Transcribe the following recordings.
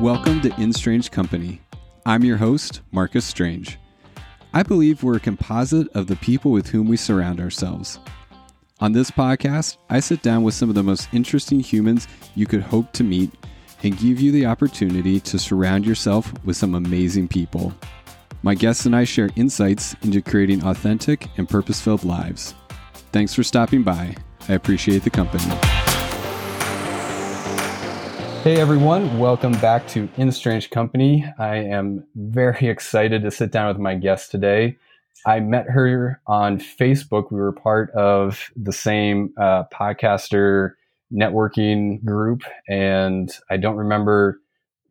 Welcome to In Strange Company. I'm your host, Marcus Strange. I believe we're a composite of the people with whom we surround ourselves. On this podcast, I sit down with some of the most interesting humans you could hope to meet and give you the opportunity to surround yourself with some amazing people. My guests and I share insights into creating authentic and purpose filled lives. Thanks for stopping by. I appreciate the company. Hey everyone, welcome back to In Strange Company. I am very excited to sit down with my guest today. I met her on Facebook. We were part of the same uh, podcaster networking group, and I don't remember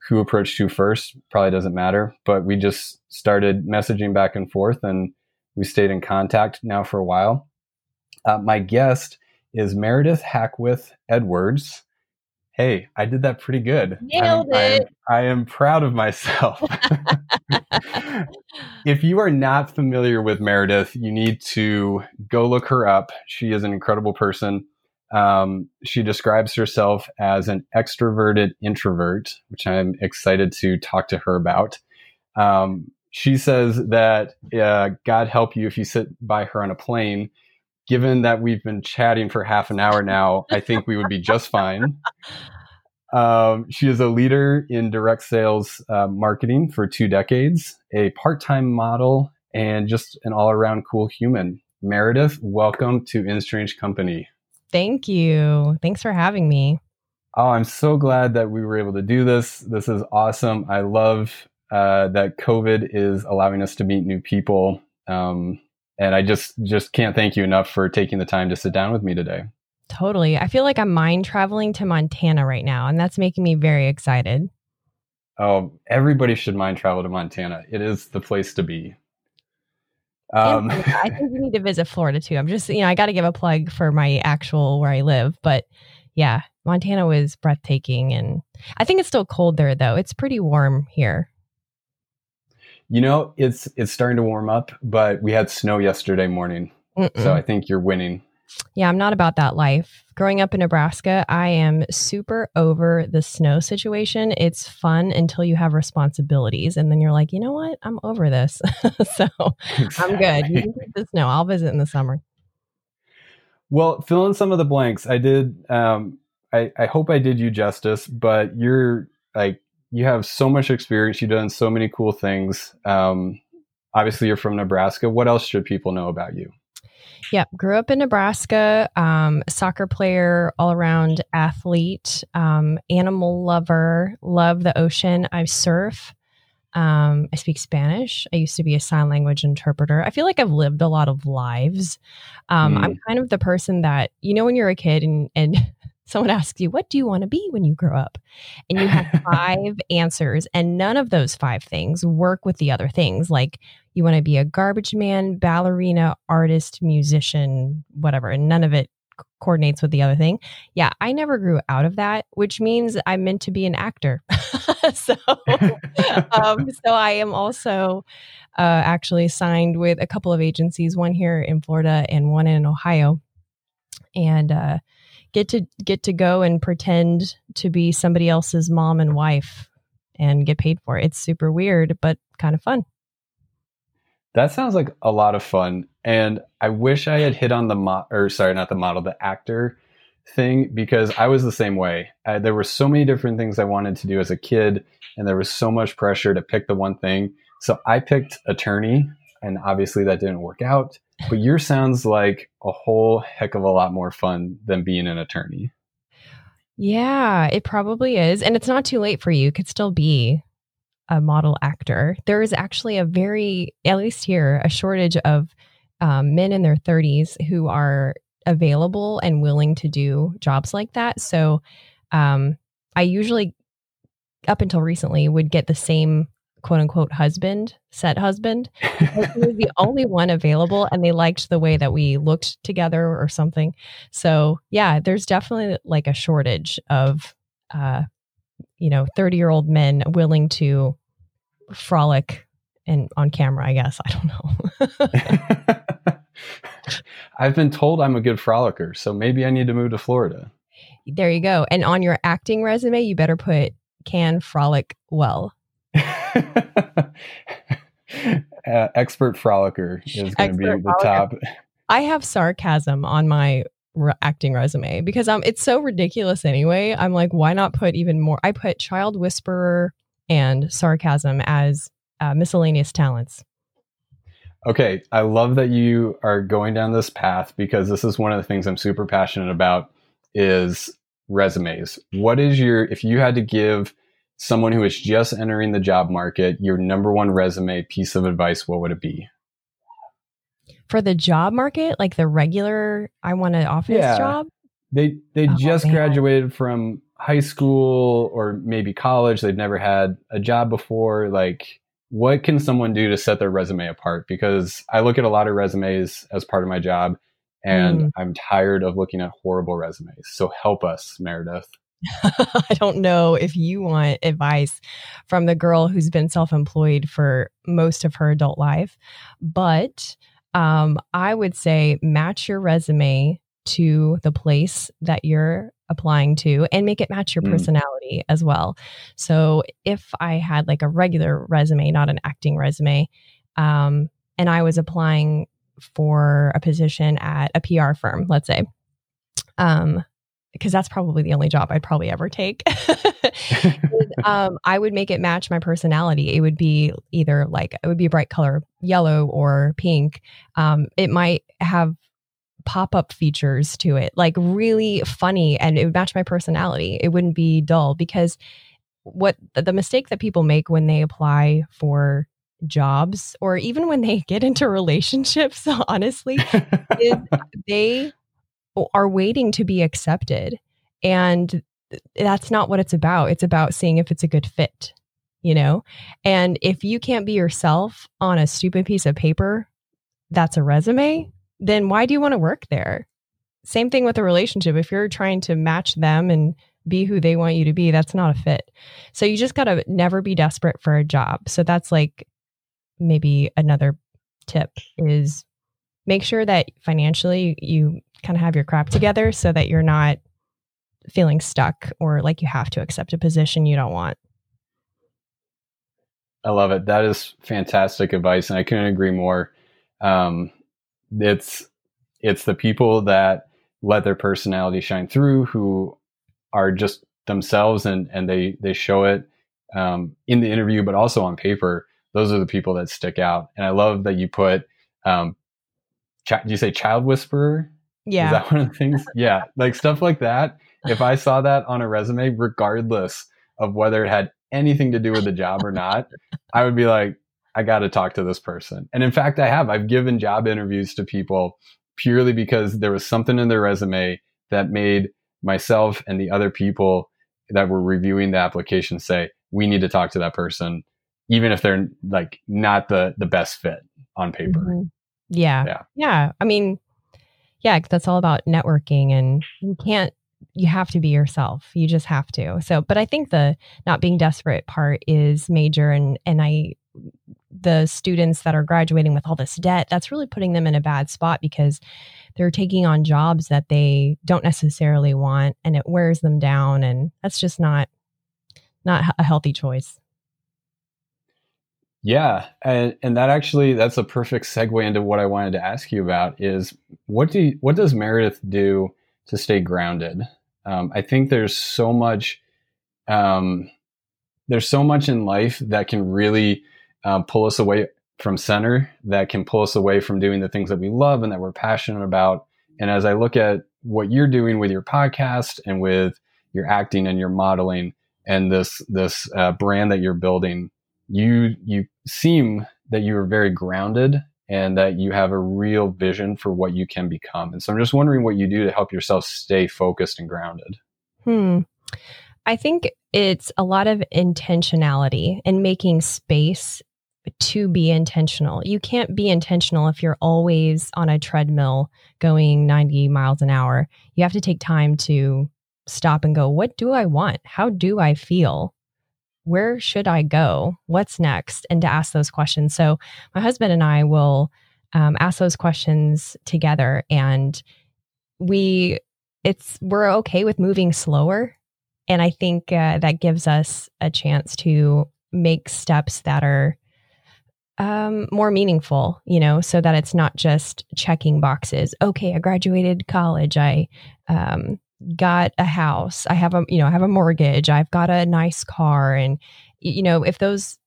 who approached who first. Probably doesn't matter, but we just started messaging back and forth, and we stayed in contact now for a while. Uh, my guest is Meredith Hackwith Edwards hey, I did that pretty good. Nailed I'm, it. I am, I am proud of myself. if you are not familiar with Meredith, you need to go look her up. She is an incredible person. Um, she describes herself as an extroverted introvert, which I'm excited to talk to her about. Um, she says that uh, God help you if you sit by her on a plane given that we've been chatting for half an hour now, I think we would be just fine. Um, she is a leader in direct sales uh, marketing for two decades, a part time model, and just an all around cool human. Meredith, welcome to In Strange Company. Thank you. Thanks for having me. Oh, I'm so glad that we were able to do this. This is awesome. I love uh, that COVID is allowing us to meet new people. Um, and I just just can't thank you enough for taking the time to sit down with me today. Totally. I feel like I'm mind traveling to Montana right now, and that's making me very excited. Oh, everybody should mind travel to Montana. It is the place to be. Um, I think we need to visit Florida too. I'm just, you know, I got to give a plug for my actual where I live, but yeah, Montana was breathtaking, and I think it's still cold there though. It's pretty warm here. You know, it's it's starting to warm up, but we had snow yesterday morning. Mm-mm. So I think you're winning. Yeah, I'm not about that life. Growing up in Nebraska, I am super over the snow situation. It's fun until you have responsibilities. And then you're like, you know what? I'm over this. so exactly. I'm good. You can keep the snow. I'll visit in the summer. Well, fill in some of the blanks. I did. Um, I, I hope I did you justice, but you're like you have so much experience. You've done so many cool things. Um, obviously, you're from Nebraska. What else should people know about you? Yep, grew up in Nebraska. Um, soccer player, all around athlete, um, animal lover. Love the ocean. I surf. Um, I speak Spanish. I used to be a sign language interpreter. I feel like I've lived a lot of lives. Um, mm. I'm kind of the person that you know when you're a kid and and someone asks you, What do you want to be when you grow up? And you have five answers, and none of those five things work with the other things. Like you want to be a garbage man, ballerina, artist, musician, whatever, and none of it coordinates with the other thing. Yeah, I never grew out of that, which means I'm meant to be an actor. so, um, so I am also uh, actually signed with a couple of agencies, one here in Florida and one in Ohio. And uh, get to get to go and pretend to be somebody else's mom and wife and get paid for it. It's super weird, but kind of fun. That sounds like a lot of fun. And I wish I had hit on the mo- or sorry, not the model, the actor thing because I was the same way. I, there were so many different things I wanted to do as a kid, and there was so much pressure to pick the one thing. So I picked attorney, and obviously that didn't work out. But yours sounds like a whole heck of a lot more fun than being an attorney. Yeah, it probably is. And it's not too late for you. you could still be a model actor. There is actually a very, at least here, a shortage of um, men in their 30s who are available and willing to do jobs like that. So um, I usually, up until recently, would get the same quote unquote husband, set husband. he was the only one available and they liked the way that we looked together or something. So yeah, there's definitely like a shortage of uh, you know, 30 year old men willing to frolic and on camera, I guess. I don't know. I've been told I'm a good frolicker, so maybe I need to move to Florida. There you go. And on your acting resume, you better put can frolic well. Uh, expert frolicker is going to be the top. I have sarcasm on my re- acting resume because um it's so ridiculous anyway. I'm like, why not put even more? I put child whisperer and sarcasm as uh, miscellaneous talents. Okay, I love that you are going down this path because this is one of the things I'm super passionate about is resumes. What is your if you had to give someone who is just entering the job market your number one resume piece of advice, what would it be? For the job market, like the regular I want an office yeah. job? They they oh, just man. graduated from high school or maybe college. They've never had a job before. Like what can someone do to set their resume apart? Because I look at a lot of resumes as part of my job and mm. I'm tired of looking at horrible resumes. So help us, Meredith. I don't know if you want advice from the girl who's been self employed for most of her adult life, but um, I would say match your resume to the place that you're applying to and make it match your mm. personality as well. So if I had like a regular resume, not an acting resume, um, and I was applying for a position at a PR firm, let's say. Um, because that's probably the only job I'd probably ever take. um, I would make it match my personality. It would be either like it would be a bright color, yellow or pink. Um, it might have pop up features to it, like really funny, and it would match my personality. It wouldn't be dull because what the mistake that people make when they apply for jobs or even when they get into relationships, honestly, is they are waiting to be accepted. And that's not what it's about. It's about seeing if it's a good fit, you know? And if you can't be yourself on a stupid piece of paper, that's a resume, then why do you want to work there? Same thing with a relationship. If you're trying to match them and be who they want you to be, that's not a fit. So you just got to never be desperate for a job. So that's like maybe another tip is make sure that financially you kind of have your crap together so that you're not feeling stuck or like you have to accept a position you don't want. I love it. That is fantastic advice, and I couldn't agree more. Um, it's it's the people that let their personality shine through, who are just themselves, and and they they show it um, in the interview, but also on paper those are the people that stick out. And I love that you put, um, ch- do you say child whisperer? Yeah. Is that one of the things? yeah. Like stuff like that. If I saw that on a resume, regardless of whether it had anything to do with the job or not, I would be like, I got to talk to this person. And in fact, I have. I've given job interviews to people purely because there was something in their resume that made myself and the other people that were reviewing the application say, we need to talk to that person even if they're like not the the best fit on paper. Mm-hmm. Yeah. yeah. Yeah. I mean, yeah, that's all about networking and you can't you have to be yourself. You just have to. So, but I think the not being desperate part is major and and I the students that are graduating with all this debt, that's really putting them in a bad spot because they're taking on jobs that they don't necessarily want and it wears them down and that's just not not a healthy choice. Yeah, and and that actually that's a perfect segue into what I wanted to ask you about is what do you, what does Meredith do to stay grounded? Um, I think there's so much um, there's so much in life that can really uh, pull us away from center, that can pull us away from doing the things that we love and that we're passionate about. And as I look at what you're doing with your podcast and with your acting and your modeling and this this uh, brand that you're building you you seem that you are very grounded and that you have a real vision for what you can become. And so I'm just wondering what you do to help yourself stay focused and grounded. Hmm. I think it's a lot of intentionality and making space to be intentional. You can't be intentional if you're always on a treadmill going 90 miles an hour. You have to take time to stop and go, what do I want? How do I feel? Where should I go? What's next? And to ask those questions. So my husband and I will um, ask those questions together and we it's we're okay with moving slower and i think uh, that gives us a chance to make steps that are um, more meaningful, you know, so that it's not just checking boxes. Okay, I graduated college. I um, got a house. I have a, you know, I have a mortgage. I've got a nice car. And, you know, if those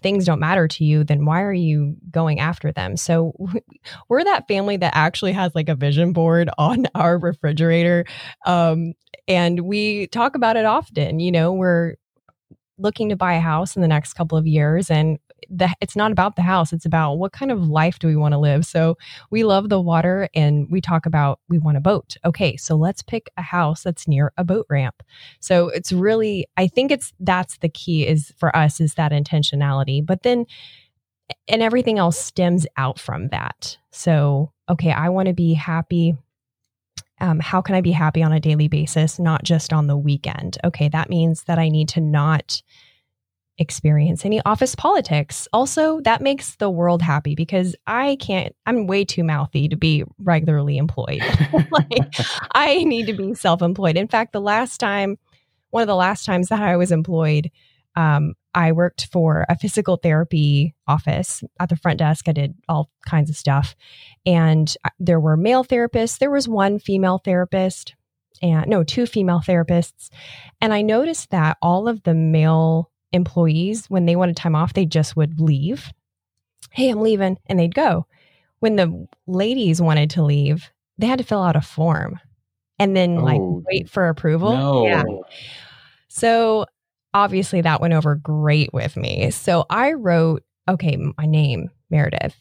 things don't matter to you, then why are you going after them? So we're that family that actually has like a vision board on our refrigerator. Um, and we talk about it often. You know, we're looking to buy a house in the next couple of years and the, it's not about the house it's about what kind of life do we want to live? So we love the water and we talk about we want a boat. Okay so let's pick a house that's near a boat ramp. So it's really i think it's that's the key is for us is that intentionality but then and everything else stems out from that. So okay i want to be happy. Um, how can I be happy on a daily basis, not just on the weekend? Okay, that means that I need to not experience any office politics. Also, that makes the world happy because I can't, I'm way too mouthy to be regularly employed. like, I need to be self employed. In fact, the last time, one of the last times that I was employed, um, I worked for a physical therapy office at the front desk. I did all kinds of stuff. And uh, there were male therapists, there was one female therapist, and no, two female therapists. And I noticed that all of the male employees, when they wanted time off, they just would leave. Hey, I'm leaving. And they'd go. When the ladies wanted to leave, they had to fill out a form and then oh, like wait for approval. No. Yeah. So obviously that went over great with me. So I wrote, okay, my name, Meredith,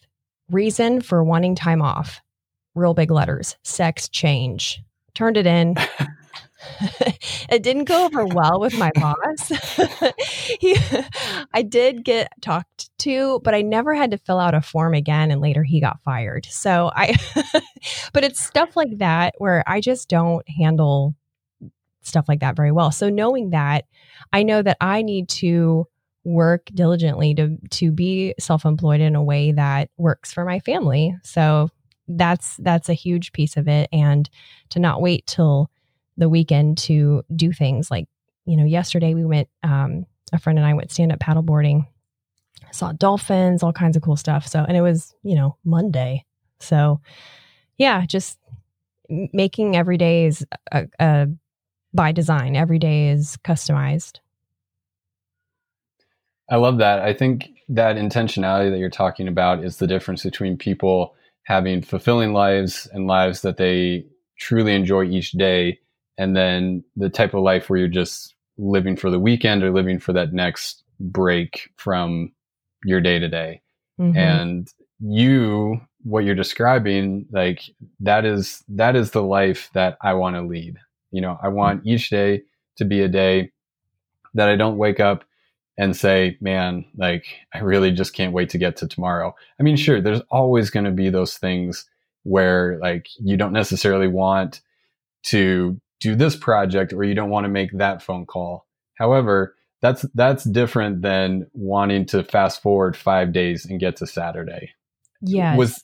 reason for wanting time off, real big letters, sex change. Turned it in. it didn't go over well with my boss. he, I did get talked to, but I never had to fill out a form again. And later he got fired. So I, but it's stuff like that where I just don't handle stuff like that very well. So knowing that, I know that I need to work diligently to to be self-employed in a way that works for my family. So that's that's a huge piece of it and to not wait till the weekend to do things like, you know, yesterday we went, um, a friend and I went stand up paddleboarding, saw dolphins, all kinds of cool stuff. So, and it was, you know, Monday. So, yeah, just making every day is a, a, by design. Every day is customized. I love that. I think that intentionality that you're talking about is the difference between people having fulfilling lives and lives that they truly enjoy each day and then the type of life where you're just living for the weekend or living for that next break from your day to day. And you, what you're describing, like that is that is the life that I want to lead. You know, I want mm-hmm. each day to be a day that I don't wake up and say, man, like I really just can't wait to get to tomorrow. I mean, sure, there's always going to be those things where like you don't necessarily want to do this project or you don't want to make that phone call. However, that's that's different than wanting to fast forward 5 days and get to Saturday. Yes. Was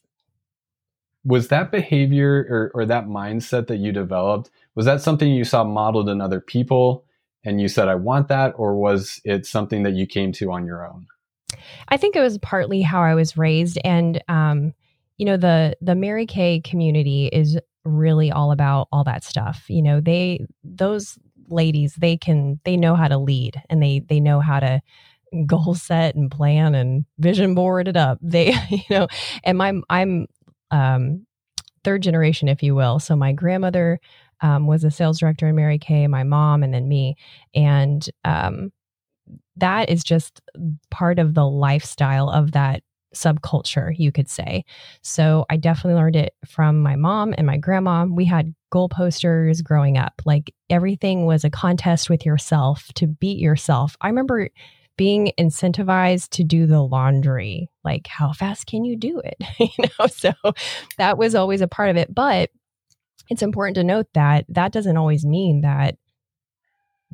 was that behavior or, or that mindset that you developed was that something you saw modeled in other people and you said i want that or was it something that you came to on your own i think it was partly how i was raised and um, you know the the mary kay community is really all about all that stuff. You know, they those ladies, they can they know how to lead and they they know how to goal set and plan and vision board it up. They, you know, and my I'm um third generation, if you will. So my grandmother um, was a sales director in Mary Kay, my mom, and then me. And um, that is just part of the lifestyle of that subculture, you could say. So I definitely learned it from my mom and my grandma. We had goal posters growing up. Like everything was a contest with yourself to beat yourself. I remember being incentivized to do the laundry. Like how fast can you do it? you know, so that was always a part of it, but it's important to note that that doesn't always mean that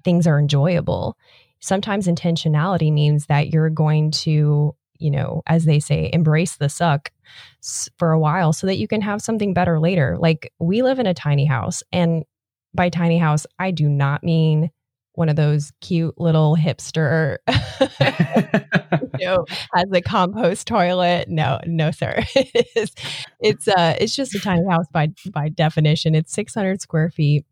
things are enjoyable. Sometimes intentionality means that you're going to you know, as they say, embrace the suck for a while so that you can have something better later. Like we live in a tiny house, and by tiny house, I do not mean one of those cute little hipster you know has a compost toilet no no sir it's it's uh it's just a tiny house by by definition it's 600 square feet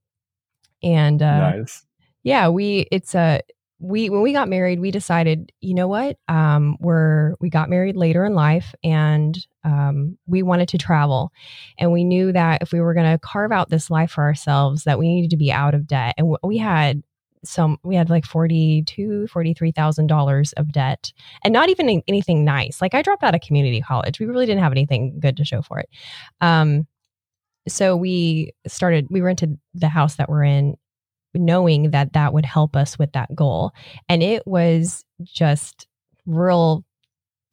and uh nice. yeah we it's a we when we got married we decided you know what? Um we're we got married later in life and um we wanted to travel. And we knew that if we were going to carve out this life for ourselves that we needed to be out of debt. And we had some we had like 42 43000 dollars of debt and not even anything nice. Like i dropped out of community college. We really didn't have anything good to show for it. Um so we started we rented the house that we're in knowing that that would help us with that goal and it was just real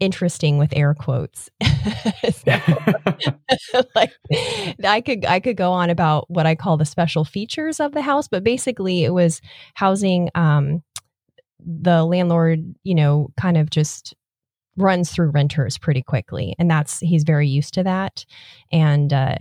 interesting with air quotes. like I could I could go on about what I call the special features of the house, but basically it was housing um the landlord, you know, kind of just runs through renters pretty quickly and that's he's very used to that and uh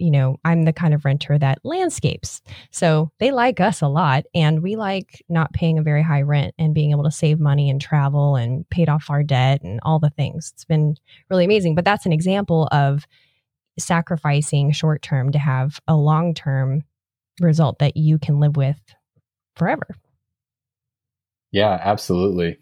you know, I'm the kind of renter that landscapes. So they like us a lot. And we like not paying a very high rent and being able to save money and travel and paid off our debt and all the things. It's been really amazing. But that's an example of sacrificing short term to have a long term result that you can live with forever. Yeah, absolutely.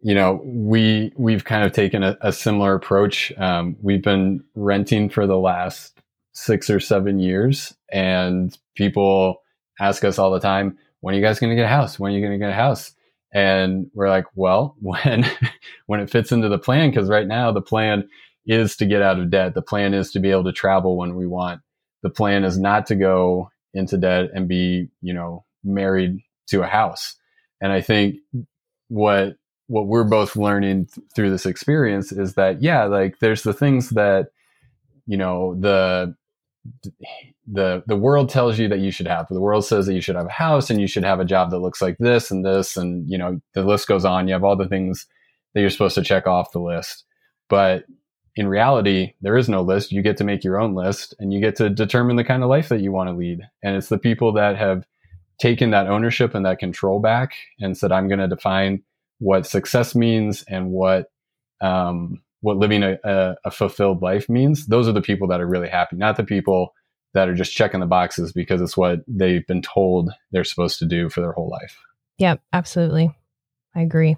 You know, we we've kind of taken a, a similar approach. Um, we've been renting for the last six or seven years, and people ask us all the time, "When are you guys going to get a house? When are you going to get a house?" And we're like, "Well, when when it fits into the plan, because right now the plan is to get out of debt. The plan is to be able to travel when we want. The plan is not to go into debt and be, you know, married to a house." And I think what what we're both learning th- through this experience is that yeah like there's the things that you know the the the world tells you that you should have. The world says that you should have a house and you should have a job that looks like this and this and you know the list goes on. You have all the things that you're supposed to check off the list. But in reality, there is no list. You get to make your own list and you get to determine the kind of life that you want to lead. And it's the people that have taken that ownership and that control back and said, I'm going to define what success means and what um, what living a, a, a, fulfilled life means, those are the people that are really happy, not the people that are just checking the boxes because it's what they've been told they're supposed to do for their whole life. Yep, absolutely. I agree.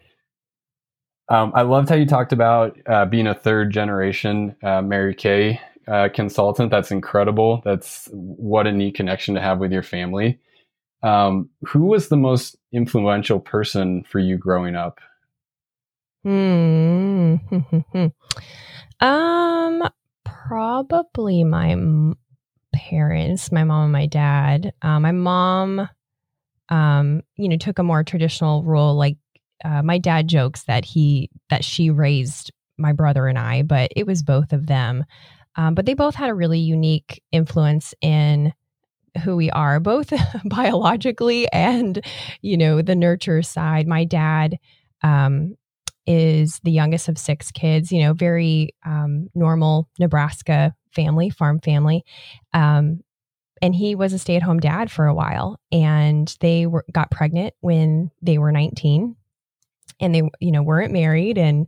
Um, I loved how you talked about uh, being a third generation uh, Mary Kay uh, consultant. That's incredible. That's what a neat connection to have with your family. Um, who was the most influential person for you growing up? Hmm. um, probably my m- parents, my mom and my dad. Uh, my mom, um, you know, took a more traditional role. Like, uh, my dad jokes that he that she raised my brother and I, but it was both of them. Um, but they both had a really unique influence in who we are, both biologically and, you know, the nurture side. My dad um, is the youngest of six kids, you know, very um, normal Nebraska family, farm family. Um, and he was a stay at home dad for a while. And they were, got pregnant when they were 19 and they, you know, weren't married. And,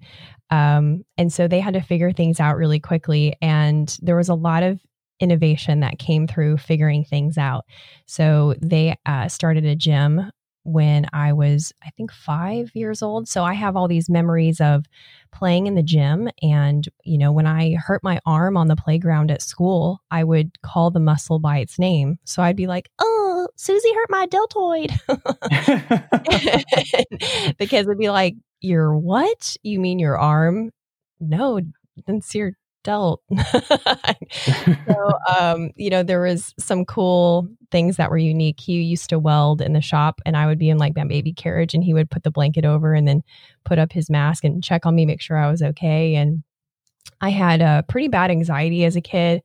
um, and so they had to figure things out really quickly. And there was a lot of innovation that came through figuring things out. So they uh, started a gym when I was, I think, five years old. So I have all these memories of playing in the gym. And, you know, when I hurt my arm on the playground at school, I would call the muscle by its name. So I'd be like, oh, Susie hurt my deltoid. the kids would be like, your what? You mean your arm? No, it's your dealt. so, um, you know, there was some cool things that were unique. He used to weld in the shop, and I would be in like my baby carriage, and he would put the blanket over and then put up his mask and check on me, make sure I was okay. And I had a pretty bad anxiety as a kid,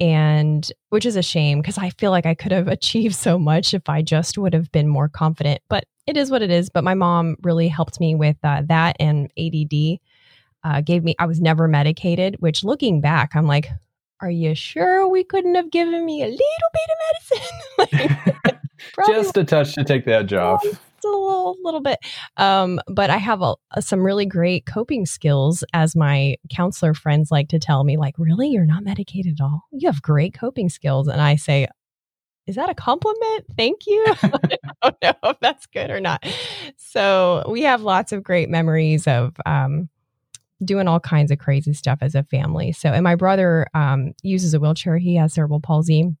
and which is a shame because I feel like I could have achieved so much if I just would have been more confident. But it is what it is. But my mom really helped me with uh, that and ADD uh, gave me, I was never medicated, which looking back, I'm like, are you sure we couldn't have given me a little bit of medicine? like, Just a touch to take the edge off. Just a little, little bit. Um, but I have a, some really great coping skills, as my counselor friends like to tell me. Like, really, you're not medicated at all. You have great coping skills, and I say, is that a compliment? Thank you. I don't know if that's good or not. So we have lots of great memories of um, doing all kinds of crazy stuff as a family. So, and my brother um, uses a wheelchair. He has cerebral palsy,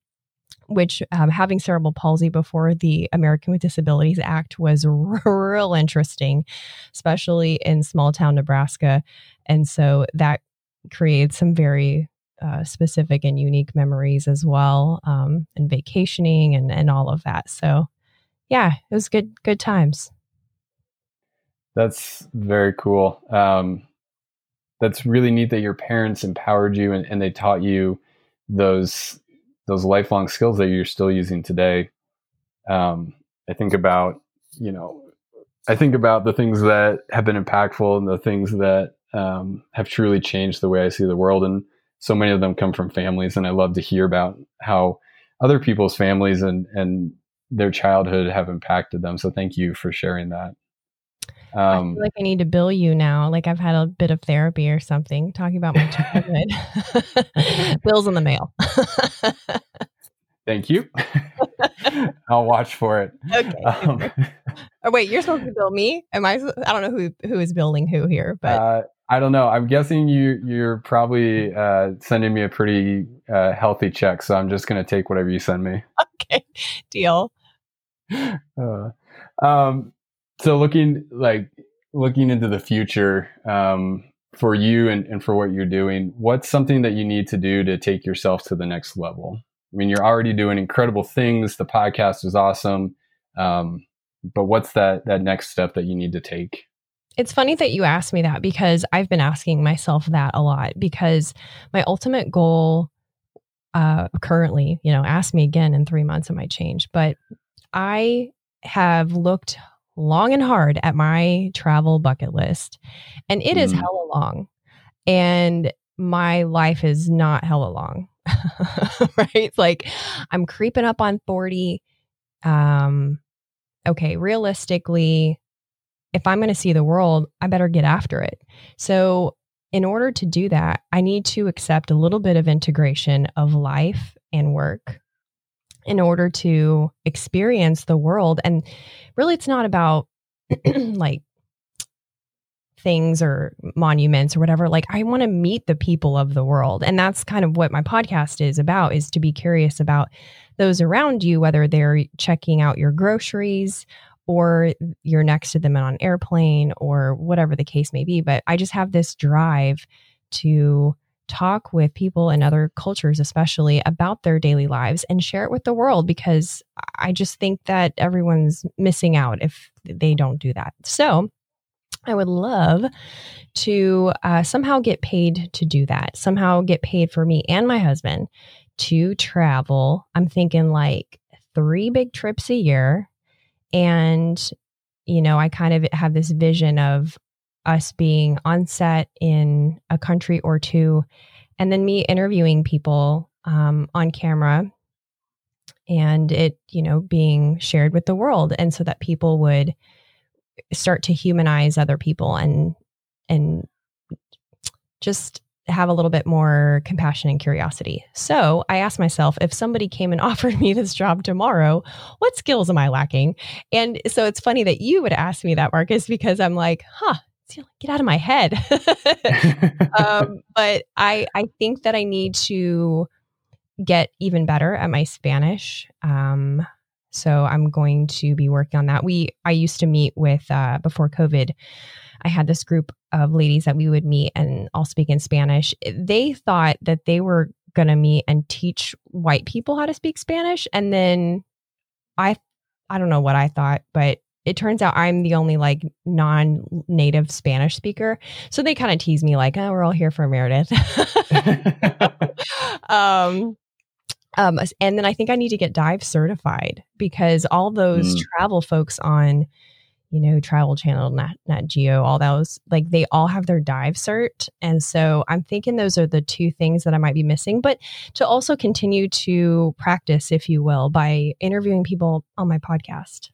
which um, having cerebral palsy before the American with Disabilities Act was real interesting, especially in small town Nebraska. And so that creates some very uh, specific and unique memories as well, um, and vacationing and and all of that. So, yeah, it was good good times. That's very cool. Um, that's really neat that your parents empowered you and, and they taught you those those lifelong skills that you're still using today. Um, I think about you know, I think about the things that have been impactful and the things that um, have truly changed the way I see the world. And so many of them come from families and i love to hear about how other people's families and and their childhood have impacted them. So thank you for sharing that um, I feel like I need to bill you now. Like I've had a bit of therapy or something, talking about my childhood. Bills in the mail. Thank you. I'll watch for it. Okay. Um, oh wait, you're supposed to bill me? Am I? I don't know who who is billing who here, but uh, I don't know. I'm guessing you you're probably uh, sending me a pretty uh, healthy check, so I'm just going to take whatever you send me. Okay, deal. Uh, um, so looking like looking into the future um, for you and, and for what you're doing, what's something that you need to do to take yourself to the next level? I mean, you're already doing incredible things. The podcast is awesome, um, but what's that that next step that you need to take? It's funny that you asked me that because I've been asking myself that a lot because my ultimate goal uh, currently, you know, ask me again in three months, it might change. But I have looked long and hard at my travel bucket list and it mm. is hella long. And my life is not hella long. right? Like I'm creeping up on 40. Um, okay, realistically, if I'm going to see the world, I better get after it. So, in order to do that, I need to accept a little bit of integration of life and work in order to experience the world. And really, it's not about like things or monuments or whatever like i want to meet the people of the world and that's kind of what my podcast is about is to be curious about those around you whether they're checking out your groceries or you're next to them on an airplane or whatever the case may be. But I just have this drive to talk with people in other cultures, especially about their daily lives and share it with the world because I just think that everyone's missing out if they don't do that. So, I would love to uh, somehow get paid to do that, somehow get paid for me and my husband to travel. I'm thinking like three big trips a year and, you know, I kind of have this vision of us being on set in a country or two, and then me interviewing people um, on camera and it, you know, being shared with the world. And so that people would start to humanize other people and, and just have a little bit more compassion and curiosity. So I asked myself if somebody came and offered me this job tomorrow, what skills am I lacking? And so it's funny that you would ask me that, Marcus, because I'm like, huh, get out of my head. um, but I, I think that I need to get even better at my Spanish. Um, so I'm going to be working on that. We I used to meet with uh, before COVID. I had this group of ladies that we would meet and all speak in Spanish. They thought that they were going to meet and teach white people how to speak Spanish. And then I, I don't know what I thought, but it turns out I'm the only like non native Spanish speaker. So they kind of tease me like, oh, we're all here for Meredith. um, um, and then I think I need to get dive certified because all those mm. travel folks on you know, Travel Channel, Nat, Nat Geo, all those, like they all have their dive cert. And so I'm thinking those are the two things that I might be missing, but to also continue to practice, if you will, by interviewing people on my podcast.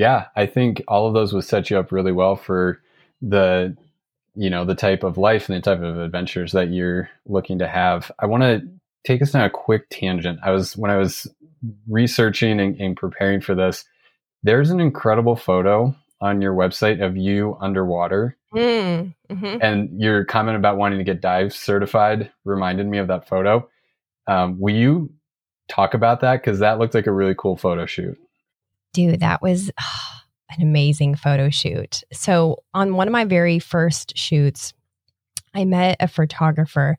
Yeah, I think all of those would set you up really well for the, you know, the type of life and the type of adventures that you're looking to have. I want to take us on a quick tangent. I was, when I was researching and, and preparing for this, there's an incredible photo on your website of you underwater. Mm, mm-hmm. And your comment about wanting to get dive certified reminded me of that photo. Um, will you talk about that? Because that looked like a really cool photo shoot. Dude, that was oh, an amazing photo shoot. So, on one of my very first shoots, I met a photographer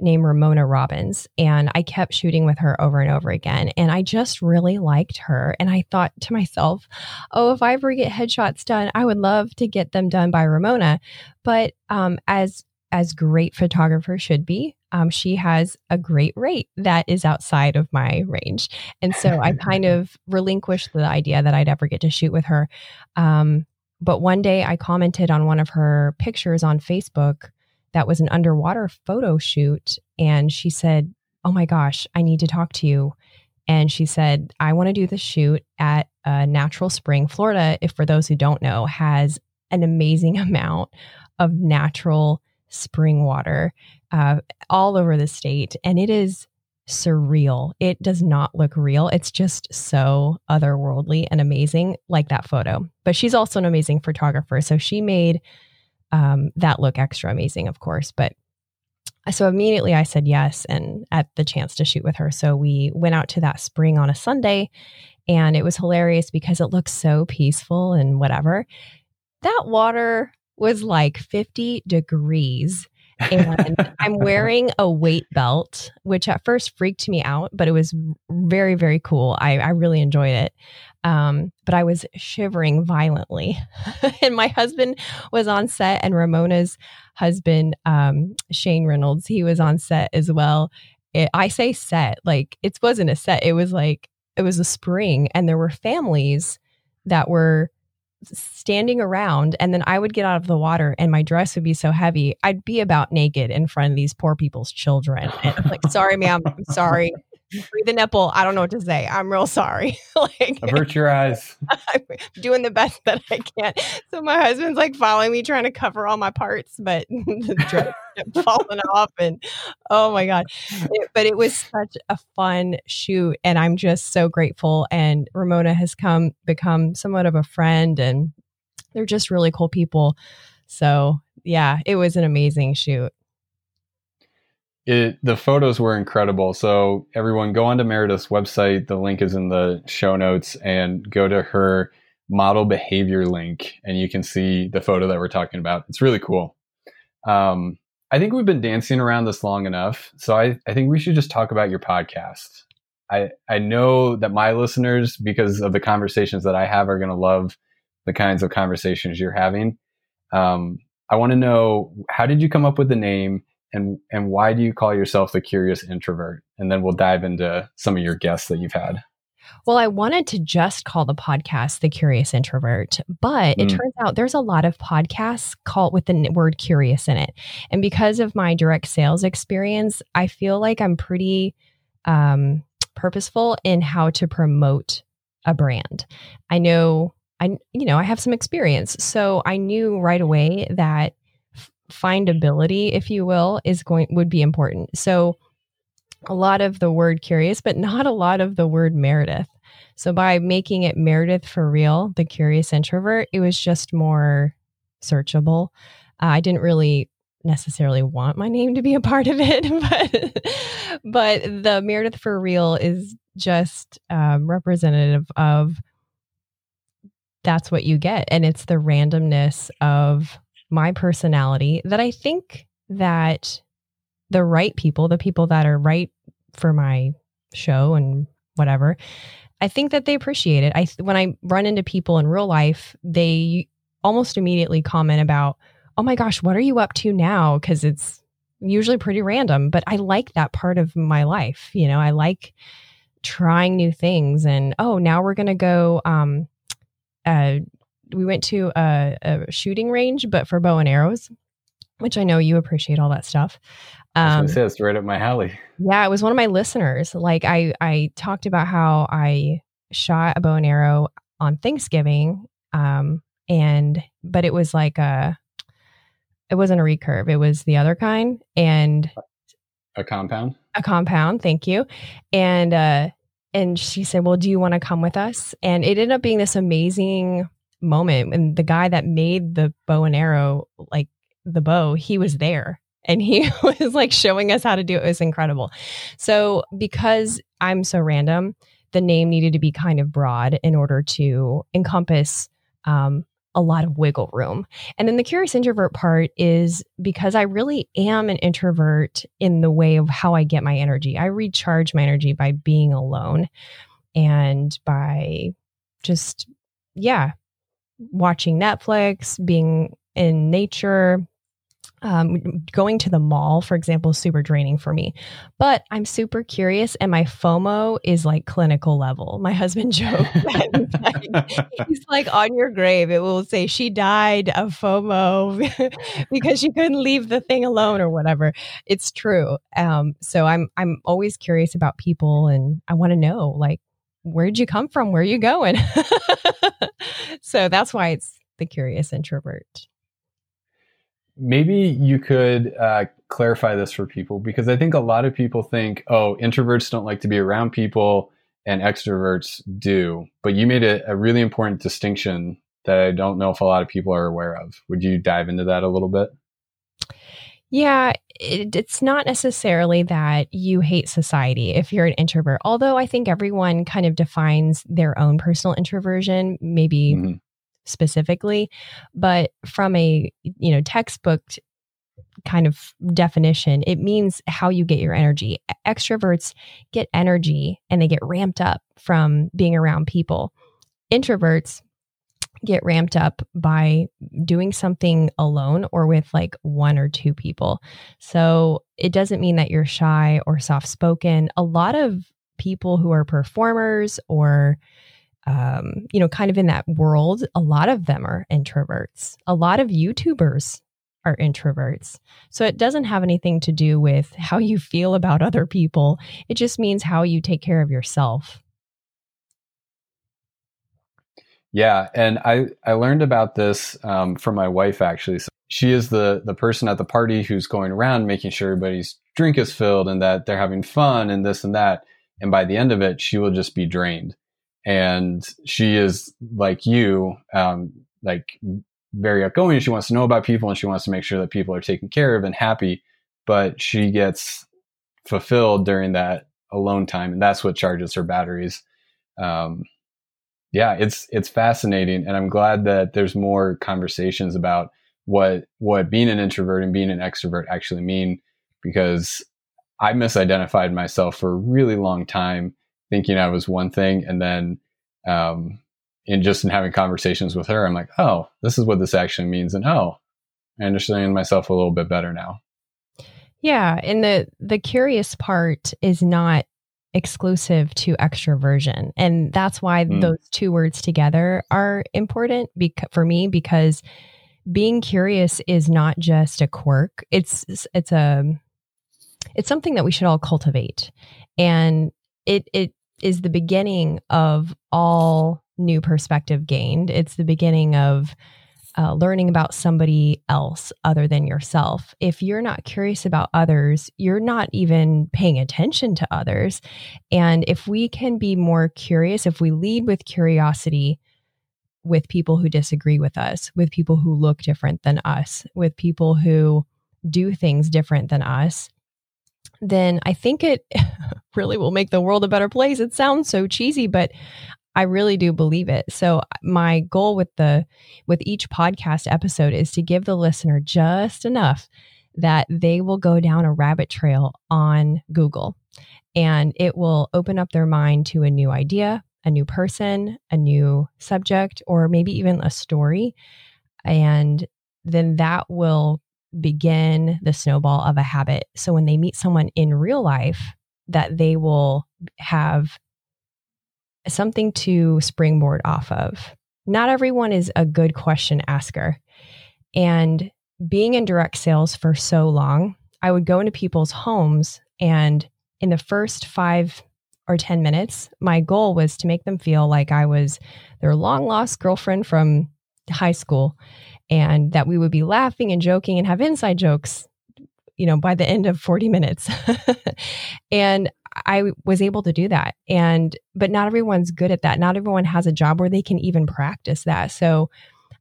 named Ramona Robbins, and I kept shooting with her over and over again. And I just really liked her. And I thought to myself, oh, if I ever get headshots done, I would love to get them done by Ramona. But um, as as great photographers should be, um, she has a great rate that is outside of my range. And so I kind of relinquished the idea that I'd ever get to shoot with her. Um, but one day I commented on one of her pictures on Facebook that was an underwater photo shoot. And she said, Oh my gosh, I need to talk to you. And she said, I want to do the shoot at a natural spring. Florida, if for those who don't know, has an amazing amount of natural spring water uh, all over the state. And it is surreal. It does not look real. It's just so otherworldly and amazing, like that photo. But she's also an amazing photographer. So she made um, that look extra amazing, of course. But so immediately I said yes and at the chance to shoot with her. So we went out to that spring on a Sunday and it was hilarious because it looks so peaceful and whatever. That water was like 50 degrees. and I'm wearing a weight belt, which at first freaked me out, but it was very, very cool. I, I really enjoyed it. Um, but I was shivering violently. and my husband was on set, and Ramona's husband, um, Shane Reynolds, he was on set as well. It, I say set, like it wasn't a set, it was like it was a spring, and there were families that were standing around and then I would get out of the water and my dress would be so heavy I'd be about naked in front of these poor people's children. And like, sorry, ma'am, I'm sorry free the nipple. I don't know what to say. I'm real sorry. like avert your eyes. I'm doing the best that I can. So my husband's like following me, trying to cover all my parts, but the dress kept falling off. And oh my god! It, but it was such a fun shoot, and I'm just so grateful. And Ramona has come become somewhat of a friend, and they're just really cool people. So yeah, it was an amazing shoot it the photos were incredible. So everyone go onto Meredith's website. The link is in the show notes and go to her model behavior link and you can see the photo that we're talking about. It's really cool. Um, I think we've been dancing around this long enough. So I, I think we should just talk about your podcast. I, I know that my listeners, because of the conversations that I have, are going to love the kinds of conversations you're having. Um, I want to know how did you come up with the name? And and why do you call yourself the curious introvert? And then we'll dive into some of your guests that you've had. Well, I wanted to just call the podcast The Curious Introvert, but it mm. turns out there's a lot of podcasts called with the word curious in it. And because of my direct sales experience, I feel like I'm pretty um, purposeful in how to promote a brand. I know I you know, I have some experience. So I knew right away that findability, if you will, is going would be important. So a lot of the word curious, but not a lot of the word Meredith. So by making it Meredith for real, the curious introvert, it was just more searchable. Uh, I didn't really necessarily want my name to be a part of it, but but the Meredith for real is just um, representative of that's what you get, and it's the randomness of my personality that I think that the right people, the people that are right for my show and whatever, I think that they appreciate it. I when I run into people in real life, they almost immediately comment about, "Oh my gosh, what are you up to now?" because it's usually pretty random, but I like that part of my life. You know, I like trying new things and oh, now we're going to go um uh we went to a, a shooting range, but for bow and arrows, which I know you appreciate all that stuff. Um, say, it's right up my alley. Yeah, it was one of my listeners. Like I, I talked about how I shot a bow and arrow on Thanksgiving, um, and but it was like a, it wasn't a recurve. It was the other kind, and a compound. A compound. Thank you. And uh, and she said, "Well, do you want to come with us?" And it ended up being this amazing moment. And the guy that made the bow and arrow, like the bow, he was there and he was like showing us how to do it. It was incredible. So because I'm so random, the name needed to be kind of broad in order to encompass um, a lot of wiggle room. And then the curious introvert part is because I really am an introvert in the way of how I get my energy. I recharge my energy by being alone and by just, yeah, watching Netflix, being in nature, um, going to the mall, for example, super draining for me. But I'm super curious, and my FOMO is like clinical level. My husband jokes like, he's like on your grave, it will say she died of FOMO because she couldn't leave the thing alone or whatever. It's true. Um, so I'm I'm always curious about people, and I want to know like where'd you come from? Where are you going? so that's why it's the curious introvert maybe you could uh, clarify this for people because I think a lot of people think, oh, introverts don't like to be around people and extroverts do. But you made a, a really important distinction that I don't know if a lot of people are aware of. Would you dive into that a little bit? Yeah, it, it's not necessarily that you hate society if you're an introvert, although I think everyone kind of defines their own personal introversion, maybe mm-hmm specifically, but from a you know textbook kind of definition, it means how you get your energy. Extroverts get energy and they get ramped up from being around people. Introverts get ramped up by doing something alone or with like one or two people. So it doesn't mean that you're shy or soft spoken. A lot of people who are performers or um, you know, kind of in that world, a lot of them are introverts. A lot of YouTubers are introverts. So it doesn't have anything to do with how you feel about other people. It just means how you take care of yourself. Yeah, and I I learned about this um, from my wife actually. So she is the the person at the party who's going around making sure everybody's drink is filled and that they're having fun and this and that. And by the end of it, she will just be drained and she is like you, um, like very outgoing. She wants to know about people and she wants to make sure that people are taken care of and happy. But she gets fulfilled during that alone time, and that's what charges her batteries. Um, yeah, it's it's fascinating, and I'm glad that there's more conversations about what what being an introvert and being an extrovert actually mean, because I misidentified myself for a really long time thinking I was one thing, and then um, in just in having conversations with her, I'm like, oh, this is what this actually means, and oh, I understand myself a little bit better now. Yeah, and the the curious part is not exclusive to extroversion, and that's why mm. those two words together are important bec- for me because being curious is not just a quirk; it's it's a it's something that we should all cultivate, and it it is the beginning of all new perspective gained. It's the beginning of uh, learning about somebody else other than yourself. If you're not curious about others, you're not even paying attention to others. And if we can be more curious, if we lead with curiosity with people who disagree with us, with people who look different than us, with people who do things different than us, then I think it really will make the world a better place. It sounds so cheesy, but I really do believe it. So my goal with the with each podcast episode is to give the listener just enough that they will go down a rabbit trail on Google and it will open up their mind to a new idea, a new person, a new subject or maybe even a story and then that will begin the snowball of a habit. So when they meet someone in real life, that they will have something to springboard off of. not everyone is a good question asker. And being in direct sales for so long, I would go into people's homes and in the first five or 10 minutes, my goal was to make them feel like I was their long lost girlfriend from high school and that we would be laughing and joking and have inside jokes, you know, by the end of 40 minutes. and I was able to do that. And, but not everyone's good at that. Not everyone has a job where they can even practice that. So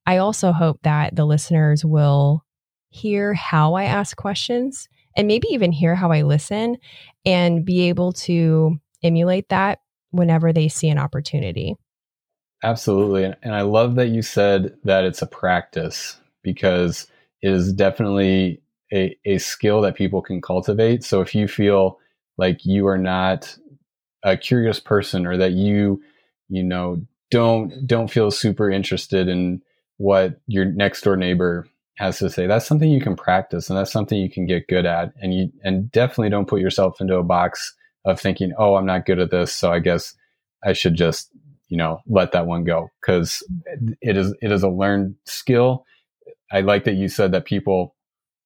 I also hope that the listeners will hear how I ask questions and maybe even hear how I listen and be able to emulate that whenever they see an opportunity. Absolutely. And I love that you said that it's a practice because it is definitely a, a skill that people can cultivate. So if you feel like you are not a curious person or that you, you know, don't don't feel super interested in what your next door neighbor has to say, that's something you can practice and that's something you can get good at. And you and definitely don't put yourself into a box of thinking, oh, I'm not good at this, so I guess I should just you know let that one go. Because it is it is a learned skill. I like that you said that people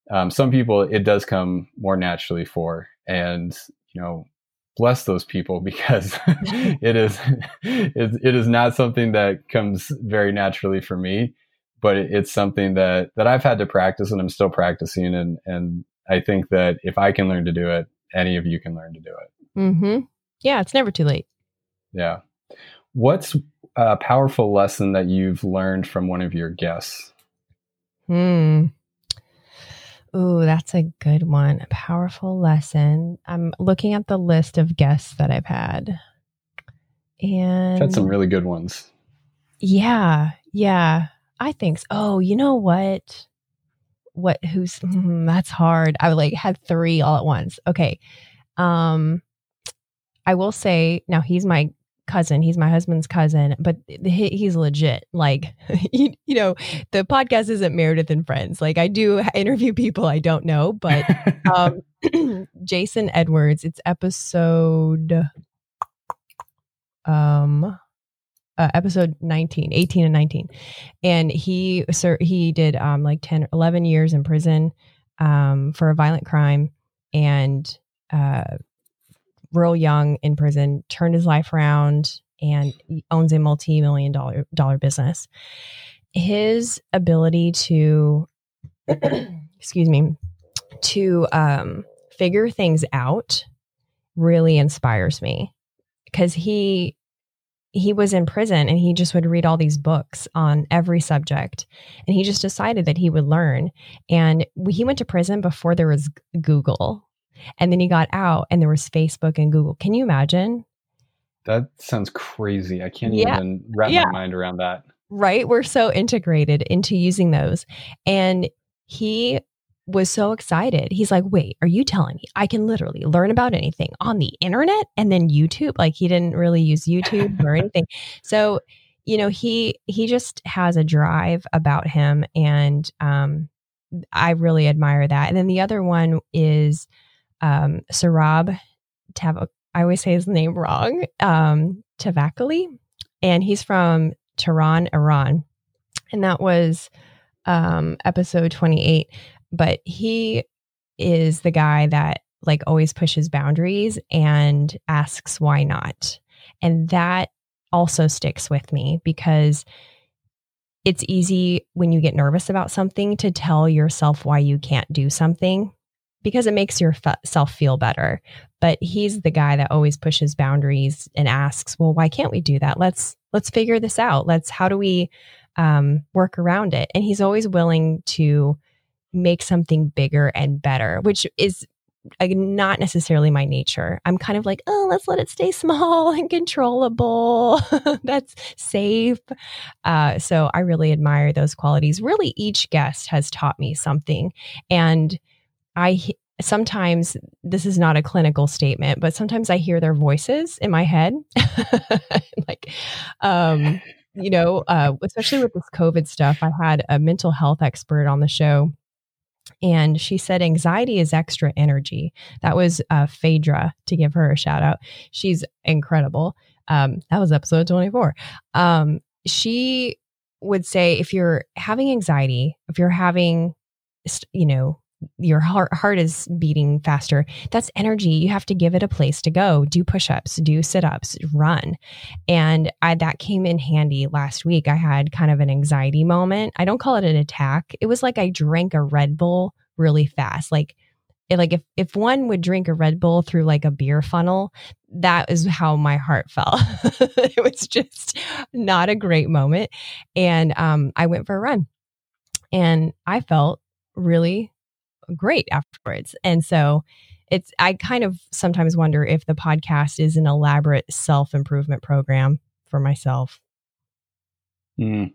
um, some people it does come more naturally for and you know bless those people because it is it, it is not something that comes very naturally for me but it's something that that i've had to practice and i'm still practicing and and i think that if i can learn to do it any of you can learn to do it mm-hmm. yeah it's never too late yeah What's a powerful lesson that you've learned from one of your guests? Hmm. Ooh, that's a good one. A powerful lesson. I'm looking at the list of guests that I've had. And had some really good ones. Yeah. Yeah. I think so. Oh, you know what? What who's mm, that's hard. I like had three all at once. Okay. Um I will say now he's my cousin. He's my husband's cousin, but he, he's legit. Like, you, you, know, the podcast isn't Meredith and Friends. Like, I do interview people I don't know, but um, Jason Edwards, it's episode, um, uh, episode 19, 18 and 19. And he, sir, he did um, like 10, 11 years in prison um, for a violent crime. And uh, real young in prison, turned his life around, and owns a multi-million dollar dollar business. His ability to, excuse me, to um, figure things out really inspires me. Because he he was in prison and he just would read all these books on every subject. And he just decided that he would learn. And he went to prison before there was google and then he got out and there was Facebook and Google. Can you imagine? That sounds crazy. I can't yeah. even wrap yeah. my mind around that. Right? We're so integrated into using those. And he was so excited. He's like, wait, are you telling me I can literally learn about anything on the internet and then YouTube? Like he didn't really use YouTube or anything. So, you know, he he just has a drive about him and um I really admire that. And then the other one is um, Sohrab Tav- I always say his name wrong, um, Tavakoli, and he's from Tehran, Iran. And that was um, episode 28. But he is the guy that like always pushes boundaries and asks why not. And that also sticks with me because it's easy when you get nervous about something to tell yourself why you can't do something because it makes yourself feel better. But he's the guy that always pushes boundaries and asks, "Well, why can't we do that? Let's let's figure this out. Let's how do we um, work around it?" And he's always willing to make something bigger and better, which is uh, not necessarily my nature. I'm kind of like, oh, let's let it stay small and controllable. That's safe. Uh, so I really admire those qualities. Really, each guest has taught me something. And I sometimes this is not a clinical statement, but sometimes I hear their voices in my head. like, um, you know, uh, especially with this COVID stuff, I had a mental health expert on the show. And she said anxiety is extra energy. That was uh, Phaedra to give her a shout out. She's incredible. Um, that was episode 24. Um, she would say if you're having anxiety, if you're having, you know, your heart, heart is beating faster. That's energy. You have to give it a place to go. Do push ups, do sit ups, run. And I, that came in handy last week. I had kind of an anxiety moment. I don't call it an attack. It was like I drank a Red Bull really fast. Like it, like if if one would drink a Red Bull through like a beer funnel, that is how my heart felt. it was just not a great moment, and um, I went for a run, and I felt really great afterwards. And so it's I kind of sometimes wonder if the podcast is an elaborate self improvement program for myself. Mm.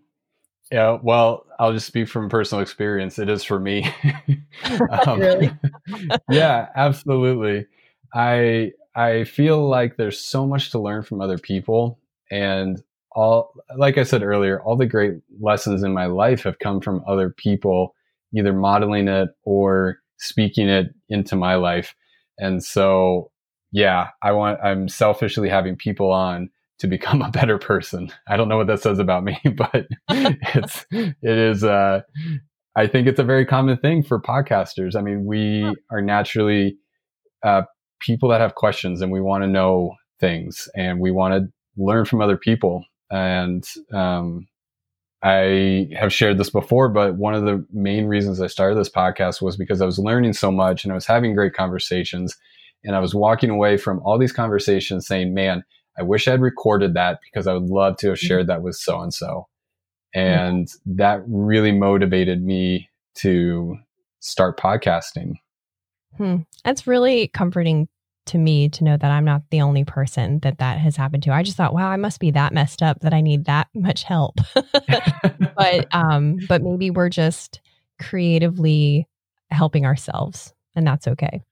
Yeah, well, I'll just speak from personal experience. It is for me. um, really? yeah, absolutely. I I feel like there's so much to learn from other people, and all like I said earlier, all the great lessons in my life have come from other people, either modeling it or speaking it into my life. And so, yeah, I want I'm selfishly having people on to become a better person. I don't know what that says about me, but it's it is uh I think it's a very common thing for podcasters. I mean, we are naturally uh, people that have questions and we want to know things and we want to learn from other people. And um, I have shared this before, but one of the main reasons I started this podcast was because I was learning so much and I was having great conversations. And I was walking away from all these conversations saying, man, I wish I'd recorded that because I would love to have shared that with so and so. And that really motivated me to start podcasting. Hmm. That's really comforting to me to know that I'm not the only person that that has happened to. I just thought, wow, I must be that messed up that I need that much help. but um but maybe we're just creatively helping ourselves and that's okay.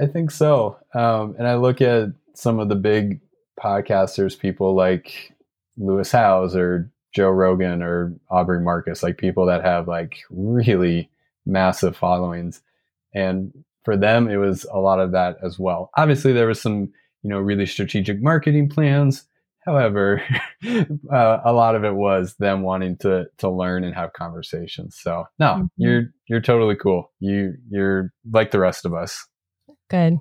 I think so. Um and I look at some of the big podcasters, people like Lewis Howes or Joe Rogan or Aubrey Marcus, like people that have like really massive followings. And for them, it was a lot of that as well. Obviously, there was some, you know, really strategic marketing plans. However, uh, a lot of it was them wanting to to learn and have conversations. So, no, mm-hmm. you're you're totally cool. You you're like the rest of us. Good.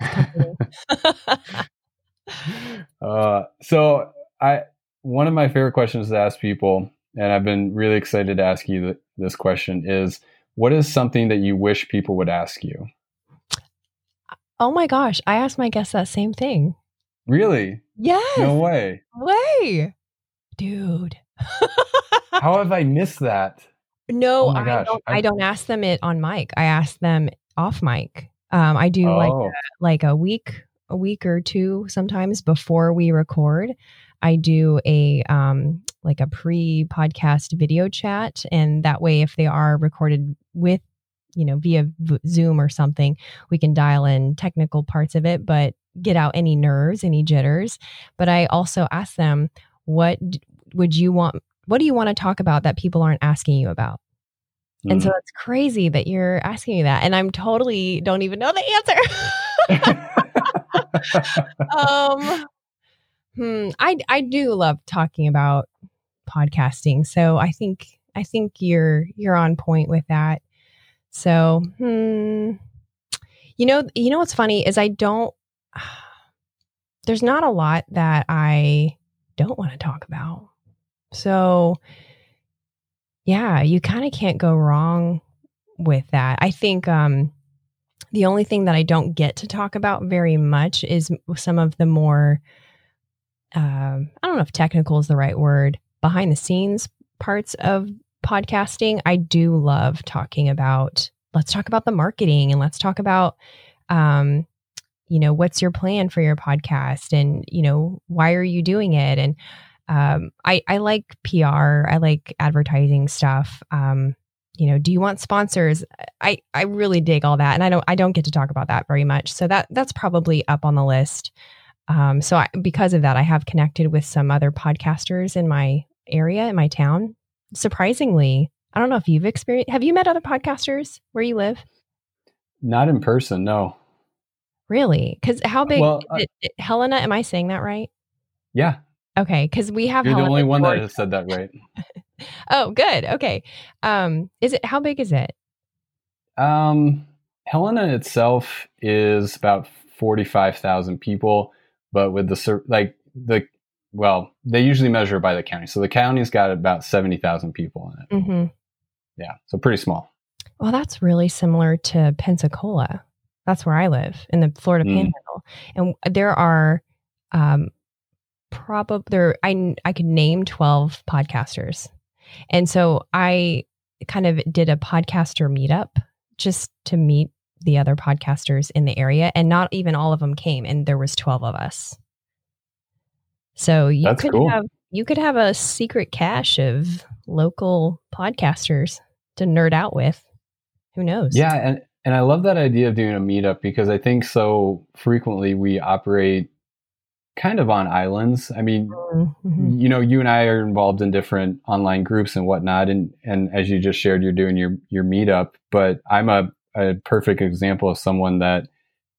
uh, so I one of my favorite questions to ask people, and I've been really excited to ask you th- this question is what is something that you wish people would ask you? Oh my gosh, I asked my guests that same thing. Really? Yes. No way. Way. Dude. How have I missed that? No, oh I, don't, I, I don't ask them it on mic. I ask them off mic. Um, I do oh. like a, like a week a week or two sometimes before we record. I do a um, like a pre podcast video chat, and that way, if they are recorded with you know via v- Zoom or something, we can dial in technical parts of it, but get out any nerves, any jitters. But I also ask them, what would you want? What do you want to talk about that people aren't asking you about? And so mm. it's crazy that you're asking me that. And I'm totally don't even know the answer. um, hmm, I I do love talking about podcasting, so I think I think you're you're on point with that. So, hmm, you know, you know what's funny is I don't. There's not a lot that I don't want to talk about. So, yeah, you kind of can't go wrong with that. I think um the only thing that I don't get to talk about very much is some of the more, um, I don't know if technical is the right word, behind the scenes parts of podcasting. I do love talking about, let's talk about the marketing and let's talk about, um, you know, what's your plan for your podcast and, you know, why are you doing it? And, um, I, I like PR, I like advertising stuff. Um, you know do you want sponsors? I i really dig all that and i don't i don't get to talk about that very much. So that that's probably up on the list. Um, so I, because of that i have connected with some other podcasters in my area in my town. Surprisingly i don't know if you've experienced have you met other podcasters where you live? Not in person no. Really? Because how big well, uh, helena am i saying that right? Yeah Okay, because we have. You're Helena the only one that has said that right. Oh, good. Okay. Um, is it how big is it? Um, Helena itself is about forty-five thousand people, but with the like the well, they usually measure by the county. So the county's got about seventy thousand people in it. Mm-hmm. Yeah, so pretty small. Well, that's really similar to Pensacola. That's where I live in the Florida Mm. Panhandle, and there are um, probably there. I I could name twelve podcasters, and so I kind of did a podcaster meetup just to meet the other podcasters in the area, and not even all of them came, and there was twelve of us. So you That's could cool. have you could have a secret cache of local podcasters to nerd out with. Who knows? Yeah, and and I love that idea of doing a meetup because I think so frequently we operate kind of on islands. I mean, Mhm. you know, you and I are involved in different online groups and whatnot, and and as you just shared, you're doing your your meetup. But I'm a a perfect example of someone that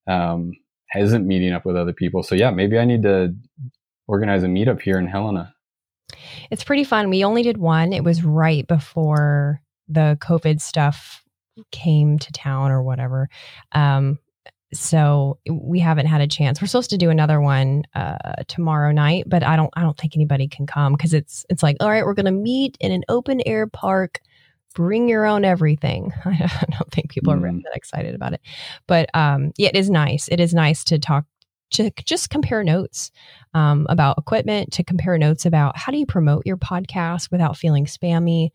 um, isn't meeting up with other people. So yeah, maybe I need to organize a meetup here in Helena. It's pretty fun. We only did one. It was right before the COVID stuff came to town or whatever. Um, so we haven't had a chance. We're supposed to do another one uh, tomorrow night, but I don't. I don't think anybody can come because it's it's like, all right, we're going to meet in an open air park. Bring your own everything. I don't think people are really Mm. that excited about it, but um, yeah, it is nice. It is nice to talk to just compare notes um, about equipment, to compare notes about how do you promote your podcast without feeling spammy.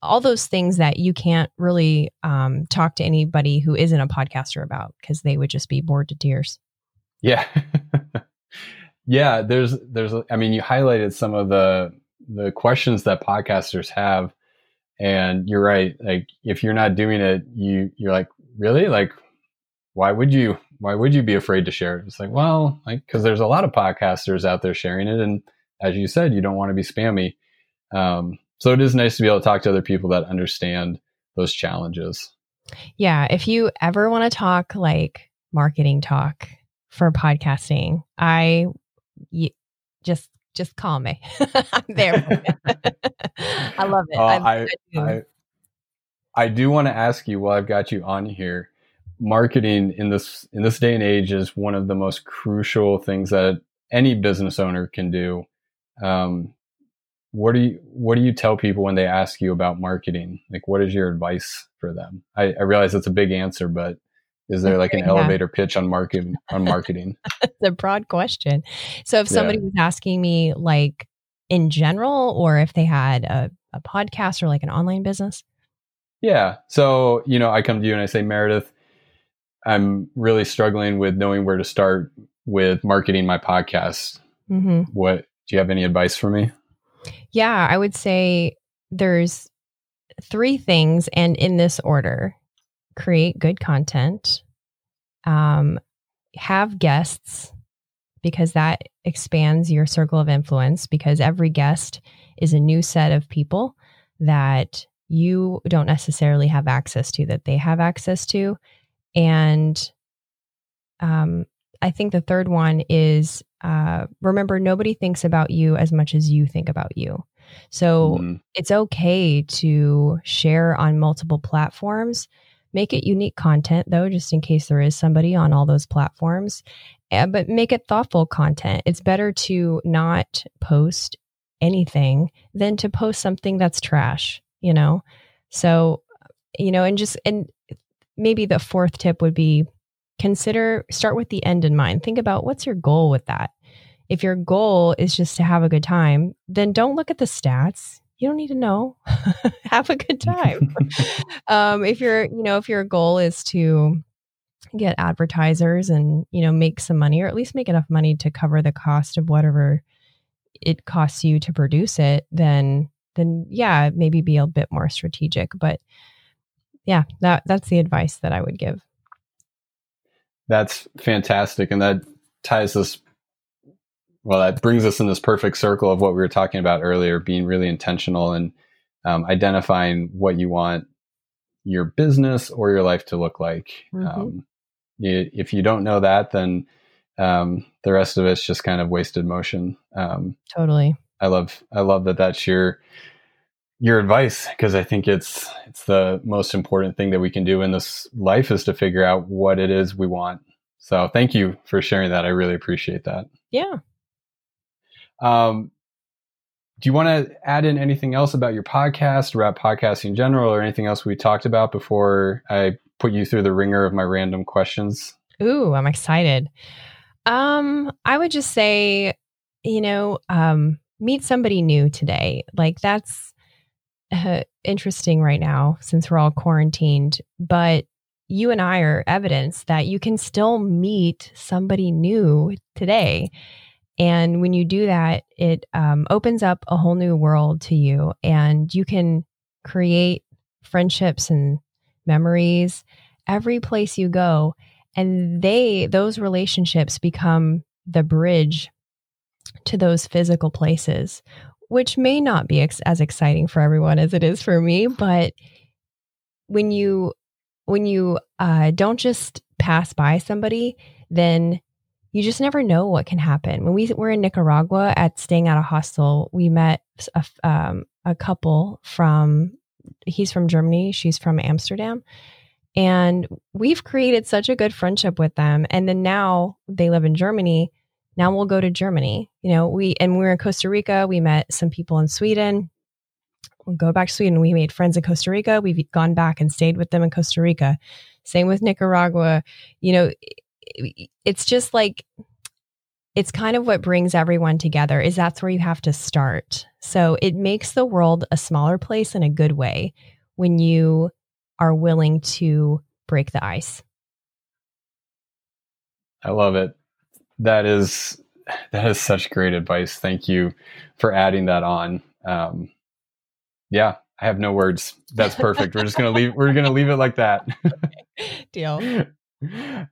All those things that you can't really um, talk to anybody who isn't a podcaster about because they would just be bored to tears. Yeah. yeah, there's there's I mean you highlighted some of the the questions that podcasters have and you're right like if you're not doing it you you're like really like why would you why would you be afraid to share it? It's like well like cuz there's a lot of podcasters out there sharing it and as you said you don't want to be spammy. Um so it is nice to be able to talk to other people that understand those challenges. Yeah. If you ever want to talk like marketing talk for podcasting, I y- just just call me. I'm there. I love it. Uh, I, I, I do want to ask you while I've got you on here, marketing in this in this day and age is one of the most crucial things that any business owner can do. Um, what do you what do you tell people when they ask you about marketing? Like, what is your advice for them? I, I realize it's a big answer, but is there like an Yeah. elevator pitch on marketing on marketing? it's a broad question. So if Yeah. somebody was asking me like in general or if they had a, a podcast or like an online business, Yeah. So, you know, I come to you and I say, Meredith, I'm really struggling with knowing where to start with marketing my podcast. hmm What do you have any advice for me? Yeah, I would say there's three things and in this order create good content, um, have guests because that expands your circle of influence because every guest is a new set of people that you don't necessarily have access to that they have access to and um, i think the third one is uh, remember nobody thinks about you as much as you think about you so Mm, it's okay to share on multiple platforms. Make it unique content, though, just in case there is somebody on all those platforms. Uh, but make it thoughtful content. It's better to not post anything than to post something that's trash, you know? So, you know, and just, and maybe the fourth tip would be consider, start with the end in mind. Think about what's your goal with that if your goal is just to have a good time, then don't look at the stats. You don't need to know. have a good time. um, if your, you know, if your goal is to get advertisers and you know make some money, or at least make enough money to cover the cost of whatever it costs you to produce it, then then yeah, maybe be a bit more strategic. But yeah, that that's the advice that I would give. That's fantastic. And that ties us, well, that brings us in this perfect circle of what we were talking about earlier being really intentional and um, identifying what you want your business or your life to look like. Mhm. Um, you, if you don't know that, then Um, the rest of it's just kind of wasted motion. Um, totally. I love I love that that's your your advice because I think it's it's the most important thing that we can do in this life is to figure out what it is we want. So thank you for sharing that. I really appreciate that. Yeah. Um, do you want to add in anything else about your podcast, about podcasting in general, or anything else we talked about before I put you through the ringer of my random questions? Ooh, I'm excited. Um, I would just say, you know, um, meet somebody new today. Like that's uh, interesting right now since we're all quarantined, but you and I are evidence that you can still meet somebody new today. And when you do that, it um, opens up a whole new world to you, and you can create friendships and memories every place you go. And they, those relationships become the bridge to those physical places, which may not be ex- as exciting for everyone as it is for me. But when you, when you uh, don't just pass by somebody, then you just never know what can happen. When we were in Nicaragua at staying at a hostel, we met a, um, a couple from, he's from Germany, she's from Amsterdam. And we've created such a good friendship with them. And then now they live in Germany. Now we'll go to Germany. You know, we, and we we're in Costa Rica. We met some people in Sweden. We'll go back to Sweden. We made friends in Costa Rica. We've gone back and stayed with them in Costa Rica. Same with Nicaragua. You know, it's just like it's kind of what brings everyone together is that's where you have to start. So it makes the world a smaller place in a good way when you are willing to break the ice. I love it. That is that is such great advice. Thank you for adding that on. Um, yeah, I have no words. That's perfect. we're just gonna leave. We're gonna leave it like that. Deal.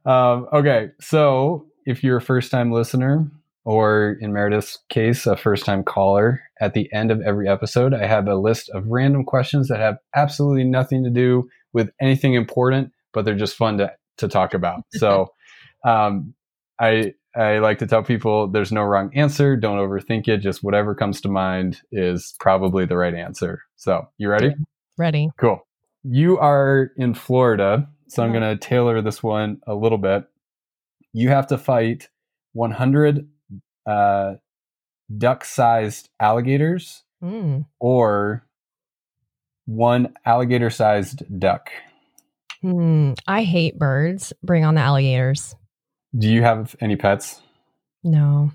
Um, okay, so if you're a first time listener, or in Meredith's case, a first time caller, at the end of every episode, I have a list of random questions that have absolutely nothing to do with anything important, but they're just fun to, to talk about. So um, I, I like to tell people there's no wrong answer. Don't overthink it. Just whatever comes to mind is probably the right answer. So, you ready? Ready. Cool. You are in Florida so I'm going to tailor this one a little bit. You have to fight 100 uh, duck sized alligators mm. or one alligator sized duck. Mm, I hate birds. Bring on the alligators. Do you have any pets? No.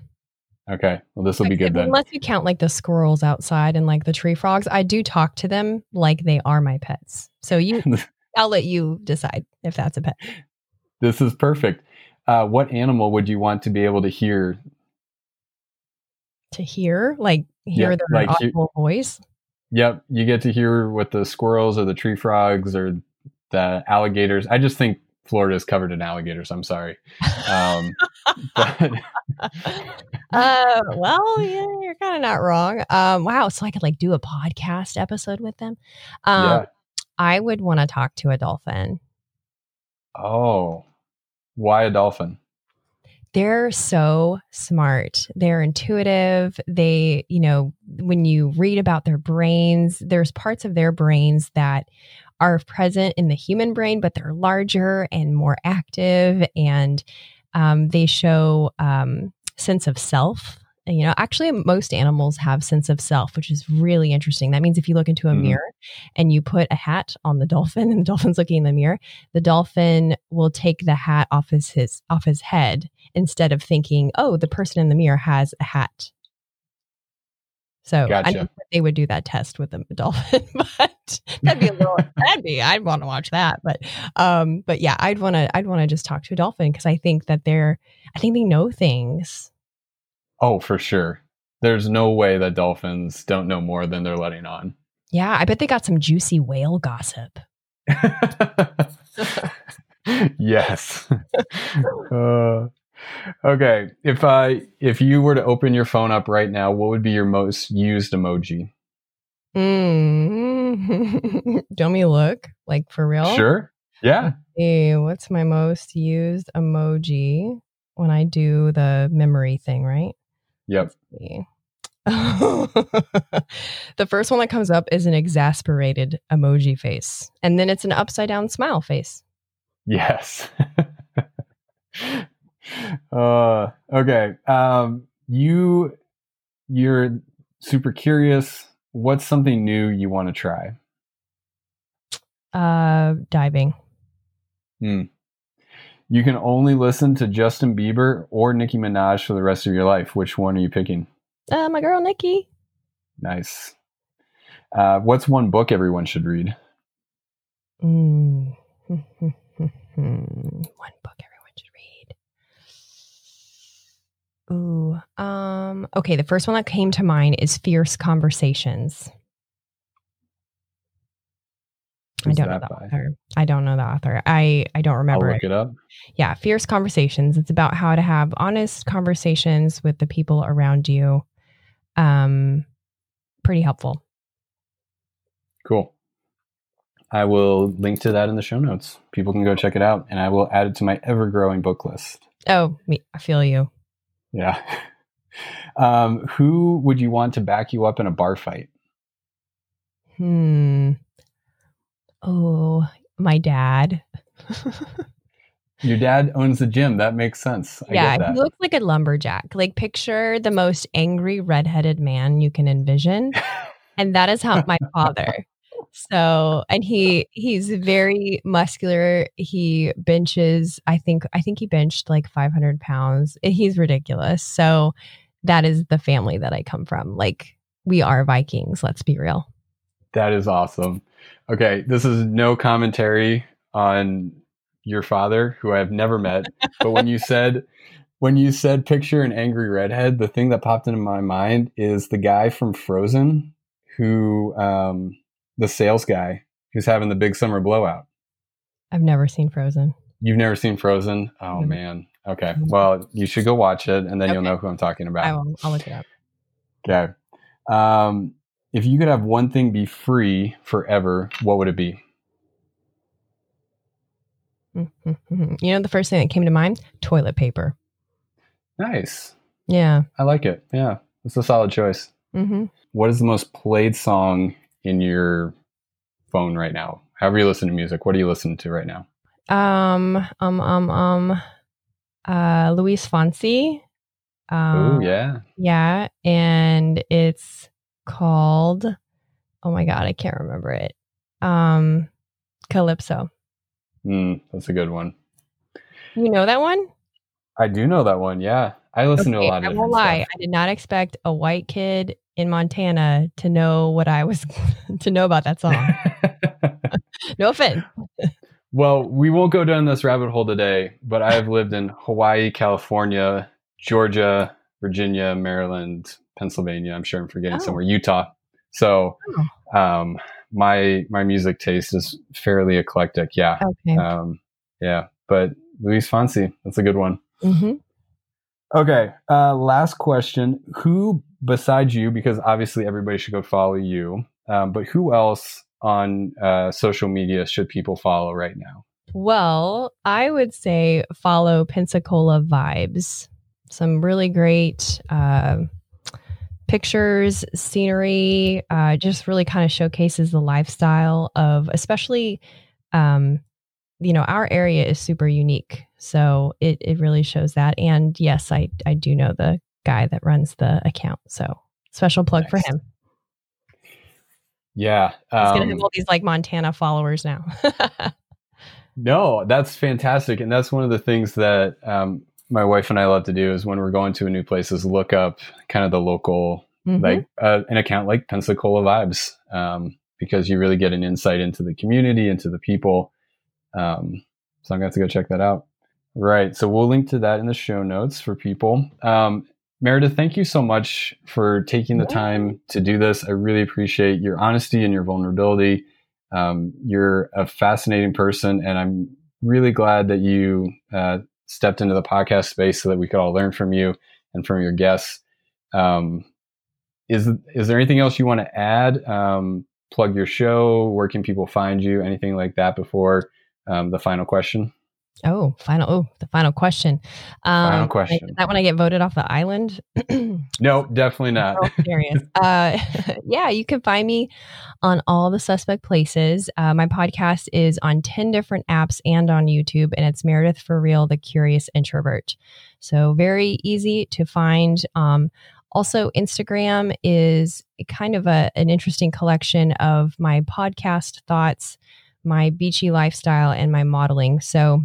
Okay. Well, this will be good then. Unless you count like the squirrels outside and like the tree frogs, I do talk to them like they are my pets. So you I'll let you decide if that's a pet. This is perfect. Uh, what animal would you want to be able to hear? To hear, like hear yeah, their like audible he- voice. Yep, you get to hear what the squirrels or the tree frogs or the alligators. I just think Florida is covered in alligators. I'm sorry. Um, but uh, well, yeah, you're kind of not wrong. Um, wow, so I could like do a podcast episode with them. Um, yeah. I would want to talk to a dolphin. Oh, why a dolphin? They're so smart. They're intuitive. They, you know, when you read about their brains, there's parts of their brains that are present in the human brain, but they're larger and more active, and um, they show um, sense of self. You know actually most animals have sense of self which is really interesting. That means if you look into a mm-hmm. mirror and you put a hat on the dolphin and the dolphin's looking in the mirror the dolphin will take the hat off his, his off his head instead of thinking oh the person in the mirror has a hat so gotcha. I know they would do that test with a dolphin, but that'd be a little that'd be I'd want to watch that. But um, but yeah, I'd wanna I'd wanna just talk to a dolphin because I think that they're I think they know things Oh, for sure. There's no way that dolphins don't know more than they're letting on. Yeah, I bet they got some juicy whale gossip. yes. uh, okay, if I if you were to open your phone up right now, what would be your most used emoji? Mm. Don't me look like for real? Sure. Yeah. Hey, what's my most used emoji? when I do the memory thing, right? Yep. the first one that comes up is an exasperated emoji face, and then it's an upside down smile face. Yes. uh, okay. Um, you you're super curious. What's something new you want to try? Uh, diving. Hmm. You can only listen to Justin Bieber or Nicki Minaj for the rest of your life. Which one are you picking? Uh, my girl Nicki. Nice. Uh, what's one book everyone should read? Mm. one book everyone should read. Ooh. Um, okay, the first one that came to mind is Fierce Conversations. Who's I don't know the by? author. I don't know the author. I I don't I'll remember. look it up. Yeah, Fierce Conversations. It's about how to have honest conversations with the people around you. Um pretty helpful. Cool. I will link to that in the show notes. People can go check it out, and I will add it to my ever growing book list. Oh, me I feel you. Yeah. Um, who would you want to back you up in a bar fight? Hmm. Oh, my dad. Your dad owns the gym. That makes sense. I yeah, he looks like a lumberjack. Like picture the most angry redheaded man you can envision. and that is how my father. So, and he he's very muscular. He benches, I think I think he benched like 500 pounds. He's ridiculous. So, that is the family that I come from. Like we are Vikings, let's be real. That is awesome. Okay, this is no commentary on your father, who I've never met. But when you said when you said picture an angry redhead, the thing that popped into my mind is the guy from Frozen, who um, the sales guy who's having the big summer blowout. I've never seen Frozen. You've never seen Frozen? Oh man. Okay. Well, you should go watch it, and then you'll know who I'm talking about. I will. I'll look it up. Okay. Um, if you could have one thing be free forever, what would it be? Mhm. You know, the first thing that came to mind: toilet paper. Nice. Yeah. I like it. Yeah, it's a solid choice. hmm What is the most played song in your phone right now? However you listen to music, what are you listening to right now? Um. Um. Um. Um. Uh. Luis Fonsi. Um, oh yeah, Yeah, and it's called. Oh my god, I can't remember it. Um, Calypso. mm, that's a good one. You know that one? I do know that one. Yeah, I listen to a lot of. I won't lie. stuff. I did not expect a white kid in Montana to know what I was to know about that song. No offense. well, we won't go down this rabbit hole today, but I have lived in Hawaii, California, Georgia, Virginia, Maryland, Pennsylvania. I'm sure I'm forgetting Oh. somewhere. Utah. So, um, my my music taste is fairly eclectic. Yeah, Okay. um, yeah. But Luis Fonsi, that's a good one. hmm Okay. Uh, last question: Who besides you? Because obviously everybody should go follow you. Um, but who else on uh, social media should people follow right now? Well, I would say follow Pensacola vibes. Some really great uh, pictures, scenery, uh, just really kind of showcases the lifestyle of, especially, um, you know, our area is super unique. So it, it really shows that. And yes, I, I do know the guy that runs the account. So special plug for him. Yeah. He's going to Um, have all these like Montana followers now. no, that's fantastic, and that's one of the things that um, my wife and I love to do is when we're going to a new place is look up kind of the local Mhm. like uh, an account like Pensacola Vibes, um, because you really get an insight into the community, into the people. Um, so I'm going to have to go check that out. Right. So we'll link to that in the show notes for people. Um, Meredith, thank you so much for taking the time to do this. I really appreciate your honesty and your vulnerability. Um, you're a fascinating person, and I'm really glad that you uh, stepped into the podcast space so that we could all learn from you and from your guests. Um, is is there anything else you want to add? Um, plug your show. Where can people find you? Anything like that before um, the final question? Oh, final. Oh, the final question. Um, final question. Is that when I get voted off the island? no, definitely not. Uh, yeah, you can find me on all the suspect places. Uh, my podcast is on 10 different apps and on YouTube, and it's Meredith for Real, the Curious Introvert. So, very easy to find. Um, also, Instagram is kind of a, an interesting collection of my podcast thoughts, my beachy lifestyle, and my modeling. So,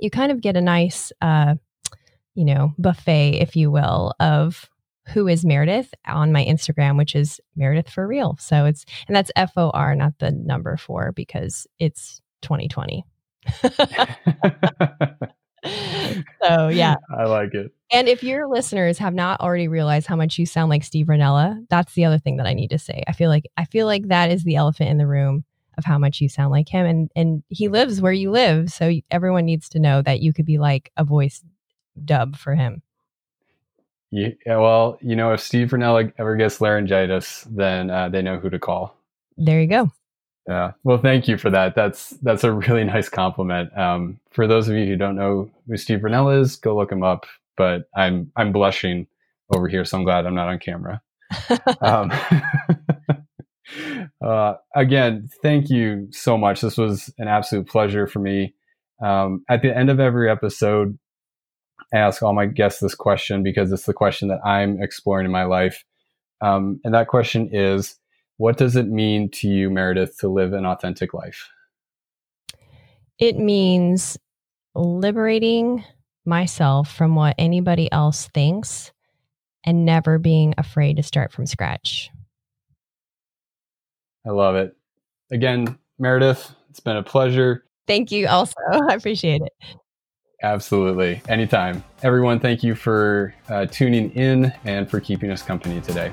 you kind of get a nice, uh, you know, buffet, if you will, of who is Meredith on my Instagram, which is Meredith for real. So it's, and that's F O R, not the number four, because it's 2020. so yeah. I like it. And if your listeners have not already realized how much you sound like Steve Rinella, that's the other thing that I need to say. I feel like I feel like that is the elephant in the room of how much you sound like him and and he lives where you live so everyone needs to know that you could be like a voice dub for him. Yeah well you know if steve Rinella ever gets laryngitis then uh, they know who to call. There you go. Yeah well thank you for that. That's that's a really nice compliment. Um, for those of you who don't know who steve Rinella is go look him up but i'm i'm blushing over here so i'm glad i'm not on camera. Um, uh, again, thank you so much. This was an absolute pleasure for me. Um, at the end of every episode, I ask all my guests this question because it's the question that I'm exploring in my life. Um, and that question is What does it mean to you, Meredith, to live an authentic life? It means liberating myself from what anybody else thinks and never being afraid to start from scratch. I love it. Again, Meredith, it's been a pleasure. Thank you also. I appreciate it. Absolutely. Anytime. Everyone, thank you for uh, tuning in and for keeping us company today.